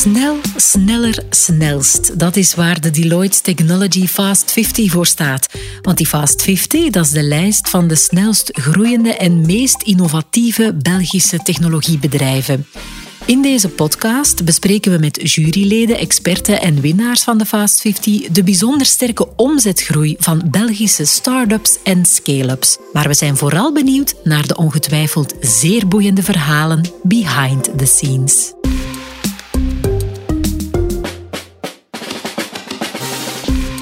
Snel, sneller, snelst. Dat is waar de Deloitte Technology Fast 50 voor staat. Want die Fast 50 dat is de lijst van de snelst groeiende en meest innovatieve Belgische technologiebedrijven. In deze podcast bespreken we met juryleden, experten en winnaars van de Fast 50 de bijzonder sterke omzetgroei van Belgische start-ups en scale-ups. Maar we zijn vooral benieuwd naar de ongetwijfeld zeer boeiende verhalen behind the scenes.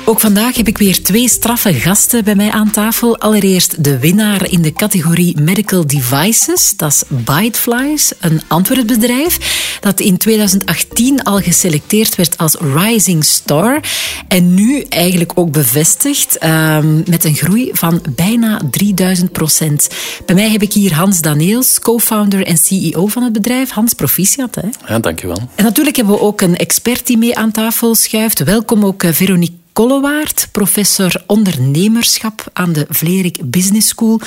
Ook vandaag heb ik weer twee straffe gasten bij mij aan tafel. Allereerst de winnaar in de categorie Medical Devices. Dat is Biteflies, een Antwerpbedrijf dat in 2018 al geselecteerd werd als Rising Star. En nu eigenlijk ook bevestigd um, met een groei van bijna 3000 procent. Bij mij heb ik hier Hans Daneels, co-founder en CEO van het bedrijf. Hans, proficiat. Hè? Ja, dankjewel. En natuurlijk hebben we ook een expert die mee aan tafel schuift. Welkom ook eh, Veronique Kollewaard, professor ondernemerschap aan de Vlerik Business School.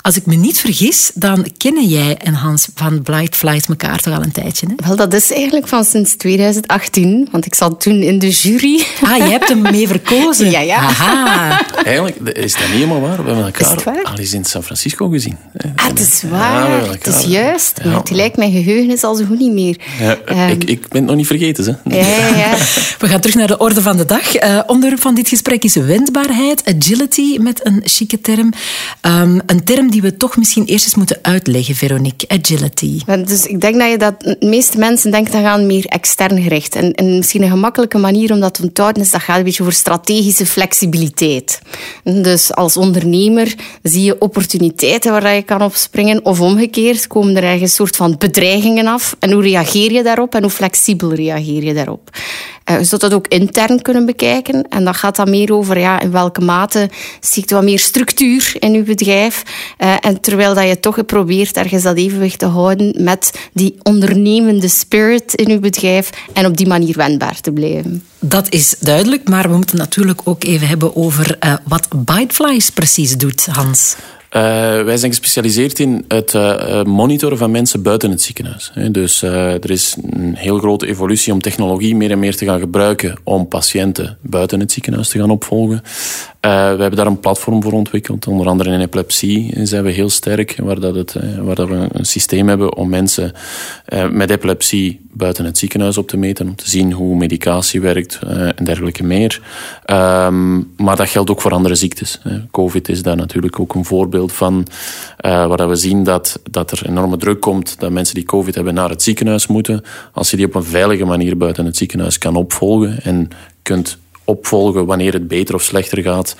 Als ik me niet vergis, dan kennen jij en Hans van Blight Flight elkaar toch al een tijdje? Hè? Wel, dat is eigenlijk van sinds 2018, want ik zat toen in de jury. Ah, je hebt hem mee verkozen? Ja, ja. Aha. Eigenlijk is dat niet helemaal waar. We hebben elkaar al eens in San Francisco gezien. Ah, het is waar. Ja, het is juist. Ja. Het lijkt mijn geheugen is al zo goed niet meer. Ja, um, ik, ik ben het nog niet vergeten. Hè. Ja, ja, ja. We gaan terug naar de orde van de dag. Uh, onder van dit gesprek is wendbaarheid, agility met een chique term. Um, een term die we toch misschien eerst eens moeten uitleggen, Veronique. Agility. Dus ik denk dat je dat de meeste mensen denken dat gaan meer extern gericht. En, en misschien een gemakkelijke manier om dat te onthouden is dat gaat een beetje over strategische flexibiliteit. Dus als ondernemer zie je opportuniteiten waar je kan op springen. Of omgekeerd komen er ergens een soort van bedreigingen af. En hoe reageer je daarop en hoe flexibel reageer je daarop? Uh, je zult dat ook intern kunnen bekijken. En dat gaat dan meer over ja, in welke mate zie je wat meer structuur in je bedrijf. Uh, en terwijl dat je toch probeert ergens dat evenwicht te houden met die ondernemende spirit in je bedrijf en op die manier wendbaar te blijven. Dat is duidelijk, maar we moeten natuurlijk ook even hebben over uh, wat Biteflies precies doet, Hans. Uh, wij zijn gespecialiseerd in het uh, monitoren van mensen buiten het ziekenhuis. Dus er is een heel grote evolutie om technologie meer en meer te gaan gebruiken om patiënten buiten het ziekenhuis te gaan opvolgen. We hebben daar een platform voor ontwikkeld. Onder andere in epilepsie zijn we heel sterk, waar, dat het, waar dat we een systeem hebben om mensen met epilepsie buiten het ziekenhuis op te meten, om te zien hoe medicatie werkt en dergelijke meer. Um, maar dat geldt ook voor andere ziektes. Covid is daar natuurlijk ook een voorbeeld van uh, waar we zien dat, dat er enorme druk komt, dat mensen die COVID hebben naar het ziekenhuis moeten. Als je die op een veilige manier buiten het ziekenhuis kan opvolgen en kunt opvolgen wanneer het beter of slechter gaat,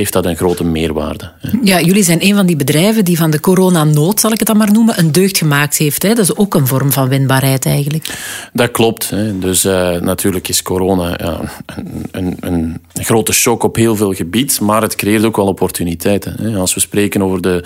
heeft dat een grote meerwaarde. Ja, jullie zijn een van die bedrijven die van de coronanood, zal ik het dan maar noemen, een deugd gemaakt heeft. Hè? Dat is ook een vorm van winbaarheid eigenlijk. Dat klopt. Hè. Dus uh, natuurlijk is corona ja, een, een, een, grote shock op heel veel gebied, maar het creëert ook wel opportuniteiten. Hè. Als we spreken over de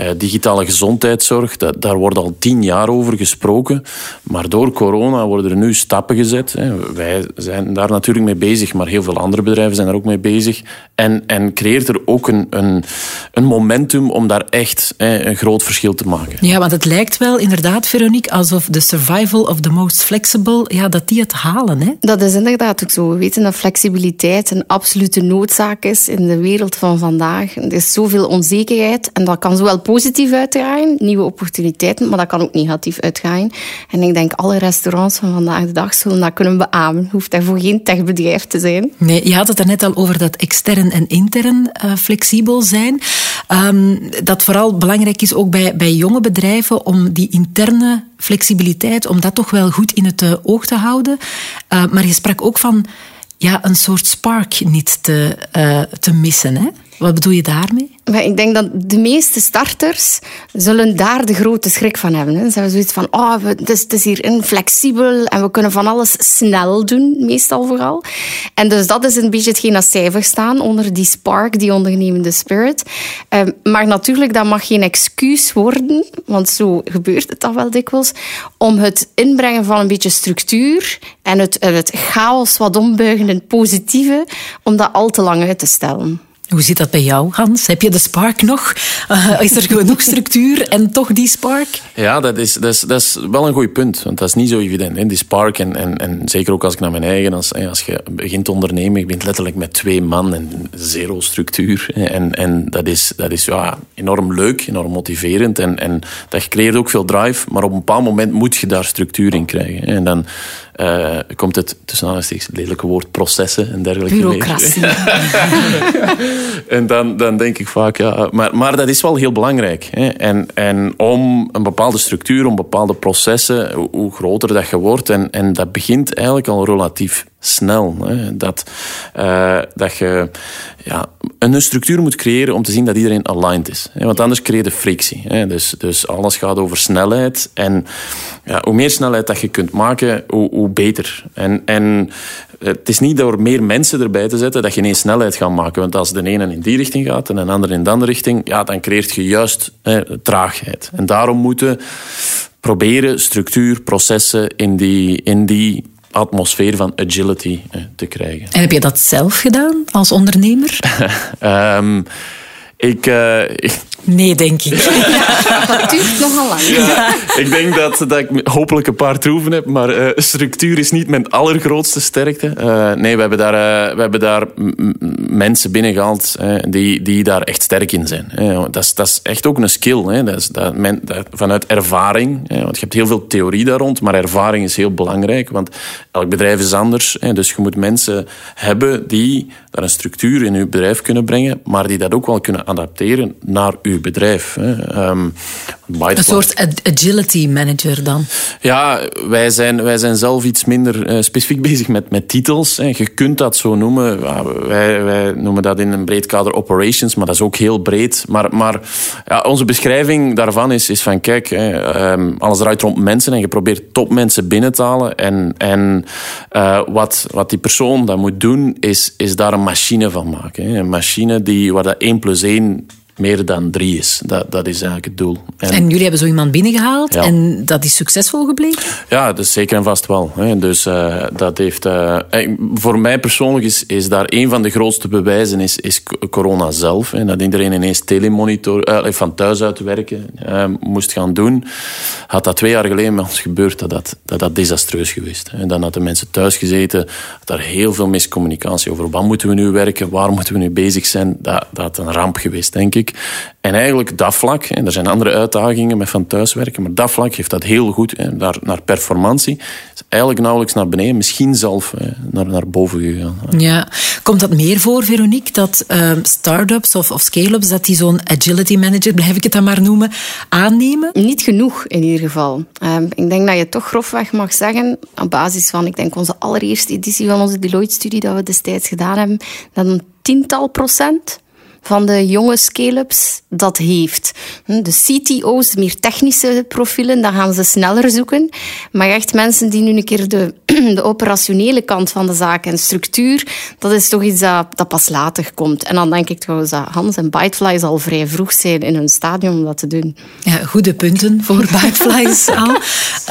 uh, digitale gezondheidszorg, dat, daar wordt al tien jaar over gesproken, maar door corona worden er nu stappen gezet. Hè. Wij zijn daar natuurlijk mee bezig, maar heel veel andere bedrijven zijn er ook mee bezig. En, en creëert er ook een, een, een momentum om daar echt hè, een groot verschil te maken. Ja, want het lijkt wel inderdaad, Veronique, alsof de survival of the most flexible, ja, dat die het halen. Hè? Dat is inderdaad ook zo. We weten dat flexibiliteit een absolute noodzaak is in de wereld van vandaag. Er is zoveel onzekerheid en dat kan zowel positief uitdraaien, nieuwe opportuniteiten, maar dat kan ook negatief uitgaan. En ik denk alle restaurants van vandaag de dag zullen dat kunnen beamen. Hoeft daarvoor geen techbedrijf te zijn. Nee, je had het er net al over dat extern en intern uh, flexibel zijn. Um, dat vooral belangrijk is ook bij, bij jonge bedrijven om die interne flexibiliteit, om dat toch wel goed in het uh, oog te houden. Uh, maar je sprak ook van ja, een soort spark niet te, te missen. Hè? Wat bedoel je daarmee? Ik denk dat de meeste starters zullen daar de grote schrik van hebben. Ze hebben zoiets van, oh, het, is, hier inflexibel en we kunnen van alles snel doen, meestal vooral. En dus dat is een beetje hetgeen dat zij verstaan onder die spark, die ondernemende spirit. Um, maar natuurlijk, dat mag geen excuus worden, want zo gebeurt het dan wel dikwijls, om het inbrengen van een beetje structuur en het, het chaos wat ombuigen in positieve, om dat al te lang uit te stellen. Hoe zit dat bij jou, Hans? Heb je de spark nog? Uh, is er genoeg structuur en toch die spark? Ja, dat is, dat is, dat is wel een goed punt. Want dat is niet zo evident. Hè? Die spark, en, en, en zeker ook als ik naar mijn eigen... Als, als je begint te ondernemen, je bent letterlijk met twee man en zero structuur. En, en dat is, dat is ja, enorm leuk, enorm motiverend. En, en dat creëert ook veel drive. Maar op een bepaald moment moet je daar structuur in krijgen. En dan uh, komt het, tussen aanhalingstekens, lelijke woord, processen en dergelijke. Bureaucratie. en dan, dan denk ik vaak, ja, maar, maar dat is wel heel belangrijk. Hè. En, en om een bepaalde structuur, om bepaalde processen, hoe, hoe groter dat je wordt, en, en dat begint eigenlijk al relatief snel. Hè. Dat, uh, dat je ja, een structuur moet creëren om te zien dat iedereen aligned is. Hè. Want anders creëer je frictie. Hè. Dus, dus alles gaat over snelheid. En ja, hoe meer snelheid dat je kunt maken, hoe, hoe beter. En, en het is niet door meer mensen erbij te zetten dat je ineens snelheid gaat maken. Want als de ene in die richting gaat en een ander in de andere richting, ja, dan creëert je juist hè, traagheid. En daarom moeten proberen structuur, processen in die, in die atmosfeer van agility te krijgen. En heb je dat zelf gedaan als ondernemer? um, ik, uh, ik, Nee, denk ik. dat duurt nogal lang. Ja, ik denk dat, dat ik hopelijk een paar troeven heb, maar uh, structuur is niet mijn allergrootste sterkte. Uh, nee, we hebben daar, uh, we hebben daar mensen binnengehaald die, die daar echt sterk in zijn. dat, is, dat is echt ook een skill. Hè. Dat is, dat, men, dat, vanuit ervaring, want je hebt heel veel theorie daar rond, maar ervaring is heel belangrijk, want elk bedrijf is anders. Dus je moet mensen hebben die daar een structuur in je bedrijf kunnen brengen, maar die dat ook wel kunnen adapteren naar uw bedrijf. Um, een soort agility manager dan? Ja, wij zijn, wij zijn zelf iets minder uh, specifiek bezig met, met titels. Hè. Je kunt dat zo noemen. Ja, wij, wij noemen dat in een breed kader operations, maar dat is ook heel breed. Maar, maar ja, onze beschrijving daarvan is, is van kijk, hè, um, alles draait rond mensen en je probeert topmensen binnen te halen. En, en uh, wat, wat die persoon dan moet doen, is, is daar een machine van maken. Hè. Een machine die, waar dat 1 plus 1 meer dan drie is. Dat, dat is eigenlijk het doel. En, en jullie hebben zo iemand binnengehaald en dat is succesvol gebleken? Ja, dat is zeker en vast wel. Hè. Dus uh, dat heeft... Uh, voor mij persoonlijk is, is daar een van de grootste bewijzen is, is corona zelf. Hè. Dat iedereen ineens telemonitor, uh, van thuis uit werken moest gaan doen. Had dat twee jaar geleden met ons gebeurd, dat dat, dat, dat desastreus geweest. En dan hadden mensen thuis gezeten, had daar heel veel miscommunicatie over. Wat moeten we nu werken? Waar moeten we nu bezig zijn? Dat, dat had een ramp geweest, denk ik. En eigenlijk dat vlak, en er zijn andere uitdagingen met van thuiswerken, maar dat vlak heeft dat heel goed hè, naar, naar performantie. Is eigenlijk nauwelijks naar beneden, misschien zelf hè, naar, naar boven gegaan. Ja, komt dat meer voor, Veronique, dat uh, start-ups of, of scale-ups, dat die zo'n agility manager, blijf ik het dan maar noemen, aannemen? Niet genoeg in ieder geval. Uh, ik denk dat je toch grofweg mag zeggen, op basis van, ik denk onze allereerste editie van onze Deloitte-studie dat we destijds gedaan hebben, dat een tiental procent van de jonge scale-ups dat heeft. Hm, de CTO's, de meer technische profielen, dan gaan ze sneller zoeken. Maar echt mensen die nu een keer de, de operationele kant van de zaak en structuur, dat is toch iets dat, dat pas later komt. En dan denk ik trouwens dat Hans en Byteflies al vrij vroeg zijn in hun stadium om dat te doen. Ja, goede punten voor Byteflies al.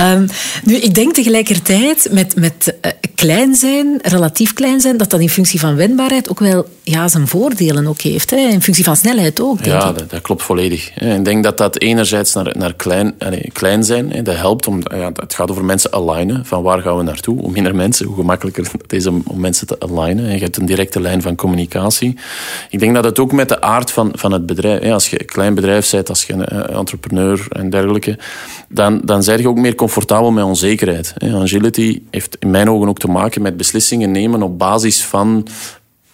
Um, nu, ik denk tegelijkertijd met, met uh, klein zijn, relatief klein zijn, dat dat in functie van wendbaarheid ook wel ja, zijn voordelen ook heeft. Hè? In functie van snelheid ook, denk ja, ik. Dat, dat, klopt volledig. Ik denk dat dat enerzijds naar, naar klein, klein zijn, dat helpt. Om, ja, het gaat over mensen alignen. Van waar gaan we naartoe? Hoe minder mensen, hoe gemakkelijker het is om, om mensen te alignen. Je hebt een directe lijn van communicatie. Ik denk dat het ook met de aard van, van het bedrijf... Als je een klein bedrijf bent, als je een eh, entrepreneur en dergelijke... Dan, dan ben je ook meer comfortabel met onzekerheid. Agility heeft in mijn ogen ook te maken met beslissingen nemen op basis van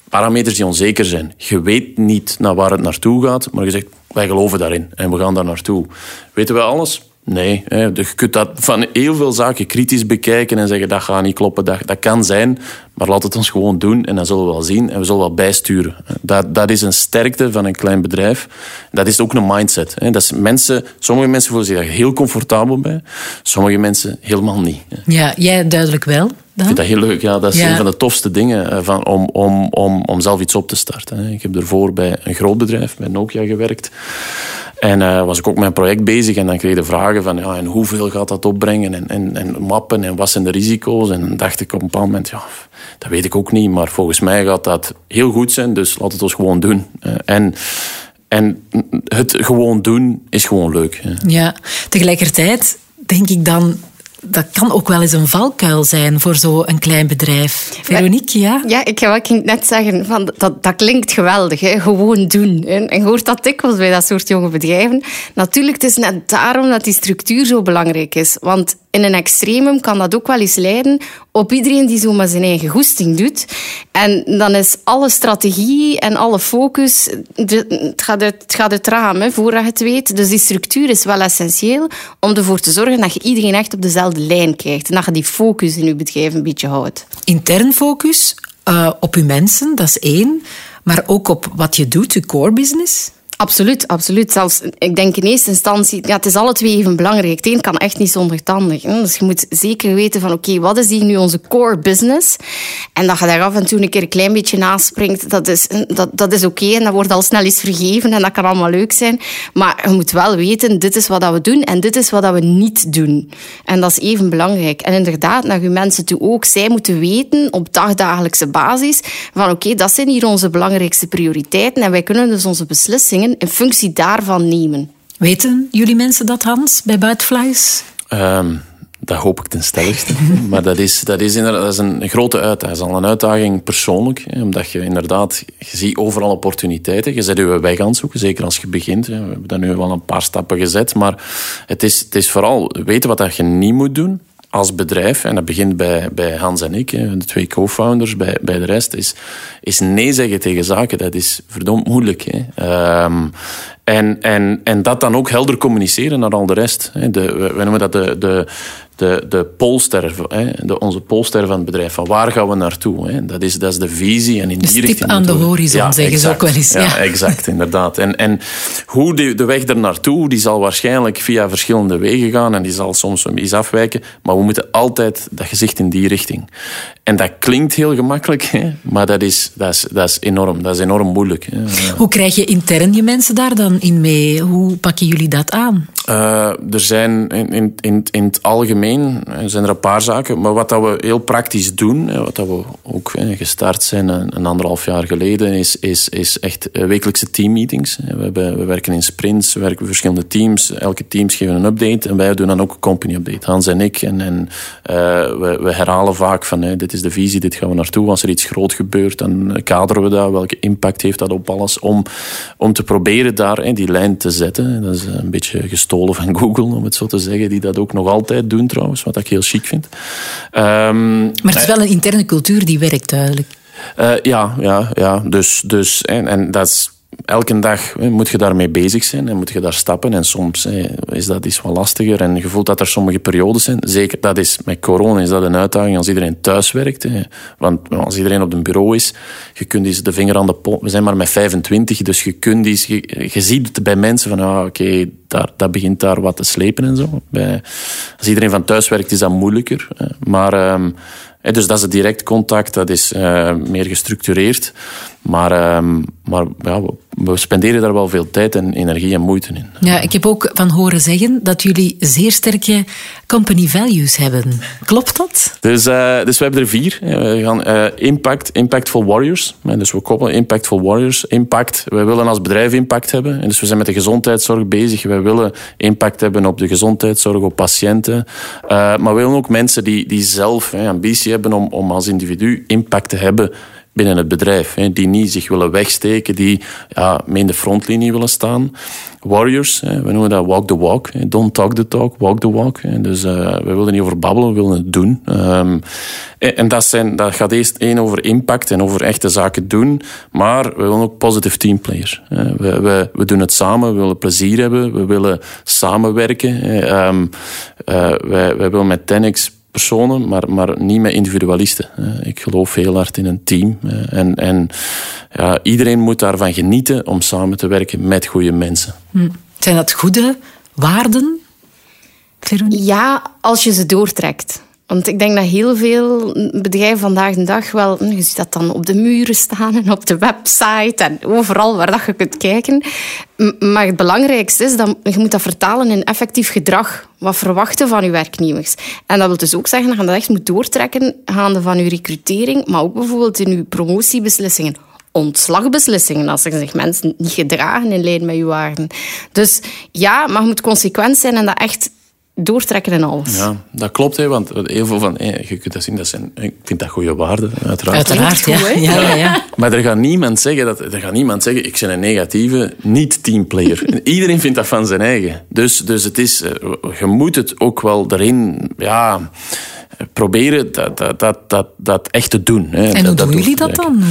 parameters die onzeker zijn. Je weet niet naar waar het naartoe gaat, maar je zegt, wij geloven daarin en we gaan daar naartoe. Weten we alles? Nee. Je kunt dat van heel veel zaken kritisch bekijken en zeggen dat gaat niet kloppen, dat, dat kan zijn, maar laat het ons gewoon doen en dan zullen we wel zien en we zullen wel bijsturen. Dat, dat is een sterkte van een klein bedrijf. Dat is ook een mindset. Dat is mensen, sommige mensen voelen zich daar heel comfortabel bij, sommige mensen helemaal niet. Ja, jij duidelijk wel. Ik vind dat heel leuk. Ja, dat is een van de tofste dingen eh, van, om, om, om, om zelf iets op te starten. Ik heb ervoor bij een groot bedrijf, bij Nokia, gewerkt. En uh, was ik ook met een project bezig en dan kreeg de vragen van ja, en hoeveel gaat dat opbrengen en, en, en mappen en wat zijn de risico's? En dan dacht ik op een bepaald moment, ja, dat weet ik ook niet, maar volgens mij gaat dat heel goed zijn, dus laat het ons gewoon doen. Uh, en en het gewoon doen is gewoon leuk. Ja, tegelijkertijd denk ik dan dat kan ook wel eens een valkuil zijn voor zo'n klein bedrijf. Veronique, ja? Ja, ik wou net zeggen, van, dat, dat klinkt geweldig. Hè? Gewoon doen. En je hoort dat dikwijls bij dat soort jonge bedrijven. Natuurlijk, het is net daarom dat die structuur zo belangrijk is. Want in een extremum kan dat ook wel eens leiden op iedereen die zo maar zijn eigen goesting doet. En dan is alle strategie en alle focus, het gaat uit het, gaat raam, hè, voordat je het weet. Dus die structuur is wel essentieel om ervoor te zorgen dat je iedereen echt op dezelfde lijn krijgt. En dat je die focus in je bedrijf een beetje houdt. Intern focus uh, op je mensen, dat is één. Maar ook op wat je doet, je core business. Absoluut, absoluut. Zelfs, ik denk in eerste instantie, ja, het is alle twee even belangrijk. Het een kan echt niet zonder het. Dus je moet zeker weten van, oké, wat is hier nu onze core business? En dat je daar af en toe een keer een klein beetje naspringt, dat is, dat, dat is oké. en dat wordt al snel eens vergeven en dat kan allemaal leuk zijn. Maar je moet wel weten, dit is wat we doen en dit is wat we niet doen. En dat is even belangrijk. En inderdaad, naar je mensen toe ook. Zij moeten weten op dagdagelijkse basis van, oké, dat zijn hier onze belangrijkste prioriteiten en wij kunnen dus onze beslissingen in functie daarvan nemen. Weten jullie mensen dat, Hans, bij Buitenflies? Um, dat hoop ik ten stelligste. maar dat is, dat, is dat is een grote uitdaging. Dat is al een uitdaging persoonlijk. Hè, omdat je inderdaad, je ziet overal opportuniteiten. Je zet je weg aan het zoeken, zeker als je begint. Hè. We hebben daar nu wel een paar stappen gezet. Maar het is, het is vooral weten wat dat je niet moet doen als bedrijf, en dat begint bij, bij Hans en ik, de twee co-founders, bij, bij de rest, is, is nee zeggen tegen zaken. Dat is verdomd moeilijk. Hè. Um, en, en, en dat dan ook helder communiceren naar al de rest. De, we noemen dat de, de, de, de polster, de, onze polster van het bedrijf. Van waar gaan we naartoe? Hè? Dat, is, dat is de visie. En in de die richting aan de horizon, ja, zeggen ze ook wel eens. Ja, ja exact, inderdaad. En, en hoe de, de weg er naartoe, die zal waarschijnlijk via verschillende wegen gaan. En die zal soms iets afwijken. Maar we moeten altijd dat gezicht in die richting. En dat klinkt heel gemakkelijk, hè? maar dat is, dat, is, dat is enorm. Dat is enorm moeilijk. Hè? Hoe krijg je intern je mensen daar dan in mee? Hoe pakken jullie dat aan? Uh, er zijn in, in, in, in het algemeen zijn er een paar zaken. Maar wat dat we heel praktisch doen, wat dat we ook gestart zijn een, anderhalf jaar geleden, is, is, is echt eh, wekelijkse teammeetings. We, hebben, we werken in sprints, we werken verschillende teams. Elke team geven een update en wij doen dan ook een company update. Hans en ik. En, en uh, we, we herhalen vaak van dit is de visie, dit gaan we naartoe. Als er iets groot gebeurt, dan kaderen we dat. Welke impact heeft dat op alles? Om, om te proberen daar die lijn te zetten. Dat is een beetje gestolen van Google, om het zo te zeggen. Die dat ook nog altijd doen trouwens, wat ik heel chic vind. Um, maar het is wel een interne cultuur die werkt duidelijk. Uh, ja, ja, ja. Dus, dus, en, en dat is elke dag moet je daarmee bezig zijn en moet je daar stappen. En soms is dat iets wat lastiger en je voelt dat er sommige periodes zijn. Zeker, dat is, met corona is dat een uitdaging als iedereen thuis werkt. Want als iedereen op een bureau is, je kunt eens de vinger aan de pop... We zijn maar met 25, dus je kunt eens... Je, ziet bij mensen van, ah, oké, daar, dat begint daar wat te slepen en zo. Bij, als iedereen van thuis werkt, is dat moeilijker. Maar... Um, dus dat is het direct contact, dat is uh, meer gestructureerd. Maar, um, maar ja, we spenderen daar wel veel tijd en energie en moeite in. Ja, ik heb ook van horen zeggen dat jullie zeer sterke company values hebben. Klopt dat? Dus, uh, dus we hebben er vier. We gaan uh, impact, impactful warriors. Dus we koppelen impactful warriors. Impact, we willen als bedrijf impact hebben. En dus we zijn met de gezondheidszorg bezig. We willen impact hebben op de gezondheidszorg, op patiënten. Uh, maar we willen ook mensen die, die zelf ambitie hebben om, om als individu impact te hebben binnen het bedrijf. Hè, die niet zich willen wegsteken, die ja, mee in de frontlinie willen staan. Warriors, hè, we noemen dat walk the walk. Don't talk the talk, walk the walk. Dus uh, we willen niet over babbelen, we willen het doen. Um, en dat, zijn, dat gaat eerst één over impact en over echte zaken doen. Maar we willen ook positive teamplayers. We, we, we doen het samen, we willen plezier hebben, we willen samenwerken. Um, wij, wij willen met Tenex personen, maar, maar niet met individualisten. Ik geloof heel hard in een team. En, en ja, iedereen moet daarvan genieten om samen te werken met goede mensen. Hm. Zijn dat goede waarden? Ja, als je ze doortrekt. Want ik denk dat heel veel bedrijven vandaag de dag wel... Je ziet dat dan op de muren staan en op de website en overal waar dat je kunt kijken. Maar het belangrijkste is dat je moet dat vertalen in effectief gedrag. Wat verwachten van je werknemers. En dat wil dus ook zeggen dat je dat echt moet doortrekken gaande van je recrutering, maar ook bijvoorbeeld in je promotiebeslissingen ontslagbeslissingen als er zich mensen niet gedragen in lijn met je waarden. Dus ja, maar je moet consequent zijn en dat echt doortrekken en alles. Ja, dat klopt, hè, want heel veel van, je kunt dat zien, dat zijn, ik vind dat goede waarden, uiteraard. Uiteraard, ja. ja, ja, ja. Maar er gaat niemand zeggen, dat, er gaat niemand zeggen ik ben een negatieve niet-teamplayer. Iedereen vindt dat van zijn eigen. Dus, dus het is, eh, je moet het ook wel erin, ja proberen dat, dat, dat, dat, dat echt te doen. Hè. En hoe doen jullie dat dan?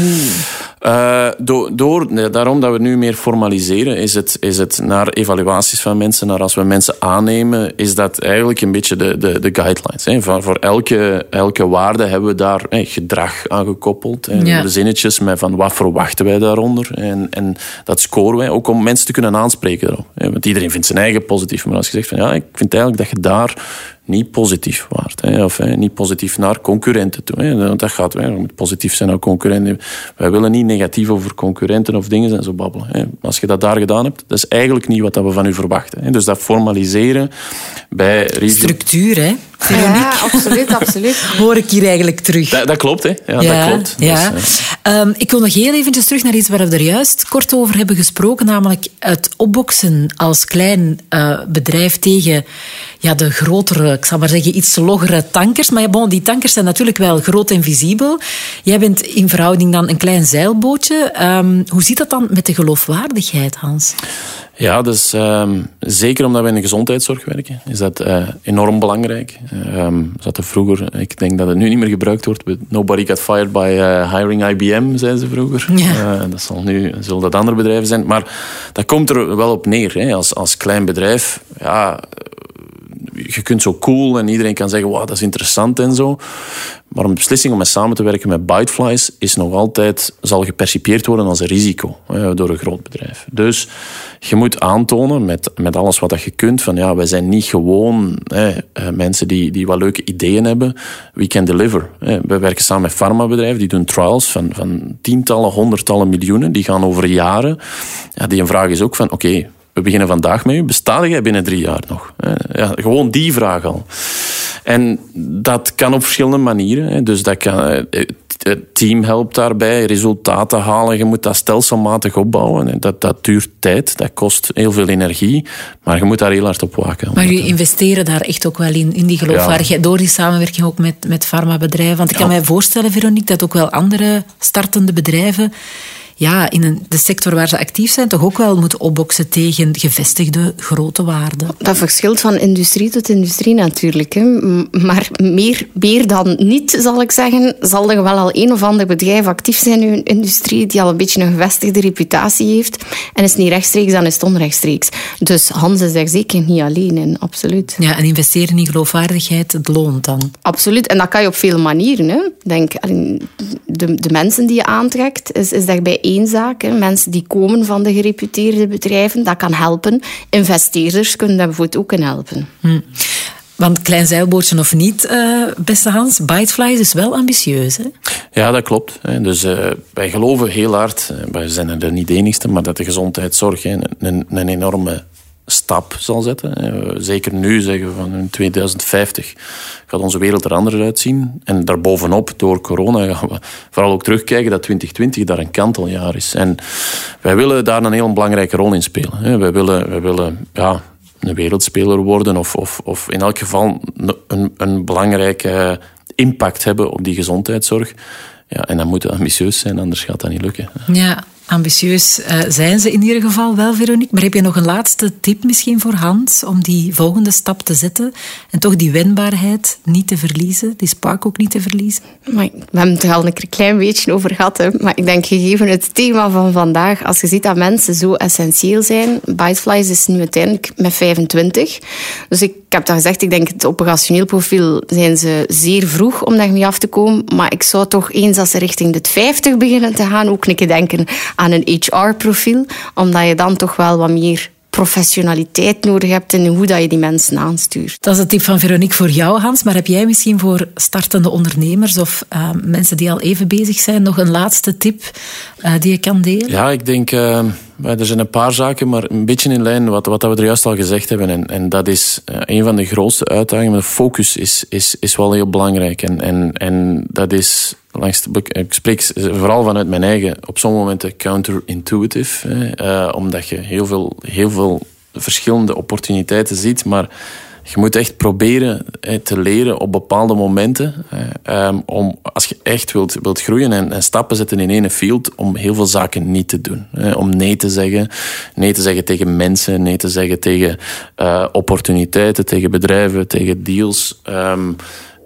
Uh, door, daarom dat we nu meer formaliseren, is het, is het naar evaluaties van mensen, naar als we mensen aannemen, is dat eigenlijk een beetje de, de, de guidelines. Hè. Voor, voor elke, elke waarde hebben we daar hè, gedrag aan gekoppeld. Ja. De zinnetjes met van wat verwachten wij daaronder. En, en dat scoren wij ook om mensen te kunnen aanspreken erop. Want iedereen vindt zijn eigen positief. Maar als je zegt van ja, ik vind eigenlijk dat je daar niet positief waard. Hè, of hè, niet positief naar concurrenten toe. Hè. Want dat gaat, hè, moet positief zijn naar concurrenten. Wij willen niet negatief over concurrenten of dingen en zo babbelen. Hè. Als je dat daar gedaan hebt, dat is eigenlijk niet wat we van u verwachten. Hè. Dus dat formaliseren bij... Structuur, hè? Ja, absoluut, absoluut. Hoor ik hier eigenlijk terug. Dat, dat klopt, hè. Ja, dat klopt. Ja. Dus, um, ik wil nog heel eventjes terug naar iets waar we er juist kort over hebben gesproken, namelijk het opboksen als klein uh, bedrijf tegen ja, de grotere, ik zal maar zeggen, iets loggere tankers. Maar ja, bon, die tankers zijn natuurlijk wel groot en visibel. Jij bent in verhouding dan een klein zeilbootje. Um, hoe zit dat dan met de geloofwaardigheid, Hans? Ja, dus um, zeker omdat we in de gezondheidszorg werken, is dat uh, enorm belangrijk. Um, zat er vroeger, ik denk dat het nu niet meer gebruikt wordt. Nobody got fired by uh, hiring IBM, zeiden ze vroeger. Ja. Uh, dat zal nu, zullen dat andere bedrijven zijn. Maar dat komt er wel op neer. Hè. Als, als klein bedrijf, ja, je kunt zo cool en iedereen kan zeggen, wow, dat is interessant en zo. Maar een beslissing om mee samen te werken met Byteflies is nog altijd, zal gepercipieerd worden als een risico door een groot bedrijf. Dus je moet aantonen met, met alles wat je kunt van ja, wij zijn niet gewoon eh, mensen die, die wat leuke ideeën hebben. We can deliver. We werken samen met farmabedrijven, die doen trials van, van tientallen, honderdtallen miljoenen. Die gaan over jaren. Ja, die een vraag is ook van oké, we beginnen vandaag met u. Bestaat jij binnen drie jaar nog? Ja, gewoon die vraag al. En dat kan op verschillende manieren. Dus dat kan, eh, het team helpt daarbij, resultaten halen. Je moet dat stelselmatig opbouwen. Dat, dat duurt tijd, dat kost heel veel energie. Maar je moet daar heel hard op waken. Maar jullie investeren daar echt ook wel in, in die geloofwaardigheid. Door die samenwerking ook met, met farmabedrijven. Want ik kan mij voorstellen, Veronique, dat ook wel andere startende bedrijven ja, in de sector waar ze actief zijn, toch ook wel moeten opboksen tegen gevestigde grote waarden. Dat verschilt van industrie tot industrie natuurlijk. Hè. Maar meer, meer dan niet, zal ik zeggen, zal er wel al een of ander bedrijf actief zijn in een industrie die al een beetje een gevestigde reputatie heeft. En is niet rechtstreeks, dan is het onrechtstreeks. Dus Hans is daar zeker niet alleen in, absoluut. Ja, en investeren in geloofwaardigheid, het loont dan. Absoluut, en dat kan je op vele manieren. Hè. Denk, de, de mensen die je aantrekt, is, is daarbij één zaak. Hè. Mensen die komen van de gereputeerde bedrijven, dat kan helpen. Investeerders kunnen daar bijvoorbeeld ook in helpen. Hm. Want klein zeilbootje of niet, uh, beste Hans, Byteflies is wel ambitieus. Hè? Ja, dat klopt. Dus uh, wij geloven heel hard, uh, wij zijn er niet de enigste, maar dat de gezondheidszorg een, een, een enorme stap zal zetten. Eh, zeker nu zeggen we van in 2050 gaat onze wereld er anders uitzien. En daarbovenop, door corona, gaan we vooral ook terugkijken dat 2020 daar een kanteljaar is. En wij willen daar een heel belangrijke rol in spelen. Wij willen, wij willen ja, een wereldspeler worden of, of, of in elk geval een, een belangrijke impact hebben op die gezondheidszorg. Ja, en dan moet het ambitieus zijn, anders gaat dat niet lukken. Ja, Ambitieus uh, zijn ze in ieder geval wel, Veronique. Maar heb je nog een laatste tip misschien voor Hans om die volgende stap te zetten en toch die wendbaarheid niet te verliezen, die spark ook niet te verliezen? Maar we hebben het er al een klein beetje over gehad, hè. maar ik denk gegeven het thema van vandaag, als je ziet dat mensen zo essentieel zijn, Byteflies is nu uiteindelijk met 25. Dus ik heb dat gezegd, ik denk het operationeel profiel zijn ze zeer vroeg om daarmee af te komen, maar ik zou toch eens als ze richting de 50 beginnen te gaan ook een denken aan een HR-profiel, omdat je dan toch wel wat meer professionaliteit nodig hebt in hoe dat je die mensen aanstuurt. Dat is het tip van Veronique voor jou, Hans. Maar heb jij misschien voor startende ondernemers of uh, mensen die al even bezig zijn nog een laatste tip uh, die je kan delen? Ja, ik denk... Uh, er zijn een paar zaken, maar een beetje in lijn wat, wat we er juist al gezegd hebben. En, en dat is een van de grootste uitdagingen. De focus is, is, is wel heel belangrijk. En, en, en dat is langs de, ik spreek vooral vanuit mijn eigen, op sommige momenten counterintuitive. Hè, omdat je heel veel, heel veel verschillende opportuniteiten ziet. Maar je moet echt proberen te leren op bepaalde momenten. Um, om, als je echt wilt, wilt groeien en, en, stappen zetten in ene field, om heel veel zaken niet te doen. Om nee te zeggen. Nee te zeggen tegen mensen, nee te zeggen tegen uh, opportuniteiten, tegen bedrijven, tegen deals. Um,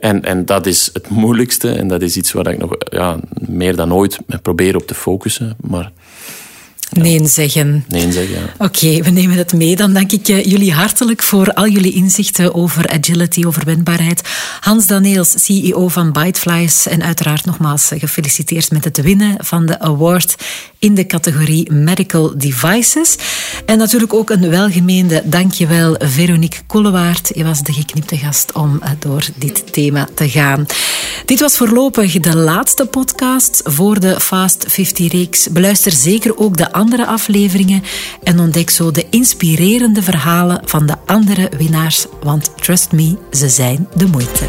en, en dat is het moeilijkste en dat is iets waar ik nog ja, meer dan ooit probeer op te focussen. Maar Nee zeggen. Nee zeggen, ja. Oké, we nemen het mee. Dan dank ik eh, jullie hartelijk voor al jullie inzichten over agility, over wendbaarheid. Hans Daneels, CEO van Byteflies. En uiteraard nogmaals eh, gefeliciteerd met het winnen van de award in de categorie Medical Devices. En natuurlijk ook een welgemeende dankjewel Veronique Kollewaard. Je was de geknipte gast om eh, door dit thema te gaan. Dit was voorlopig de laatste podcast voor de Fast 50-reeks. Beluister zeker ook de andere afleveringen en ontdek zo de inspirerende verhalen van de andere winnaars, want trust me, ze zijn de moeite.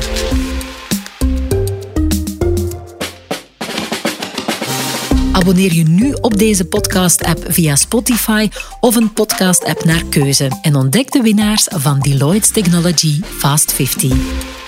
Abonneer je nu op deze podcast-app via Spotify of een podcast-app naar keuze en ontdek de winnaars van Deloitte Technology Fast 50.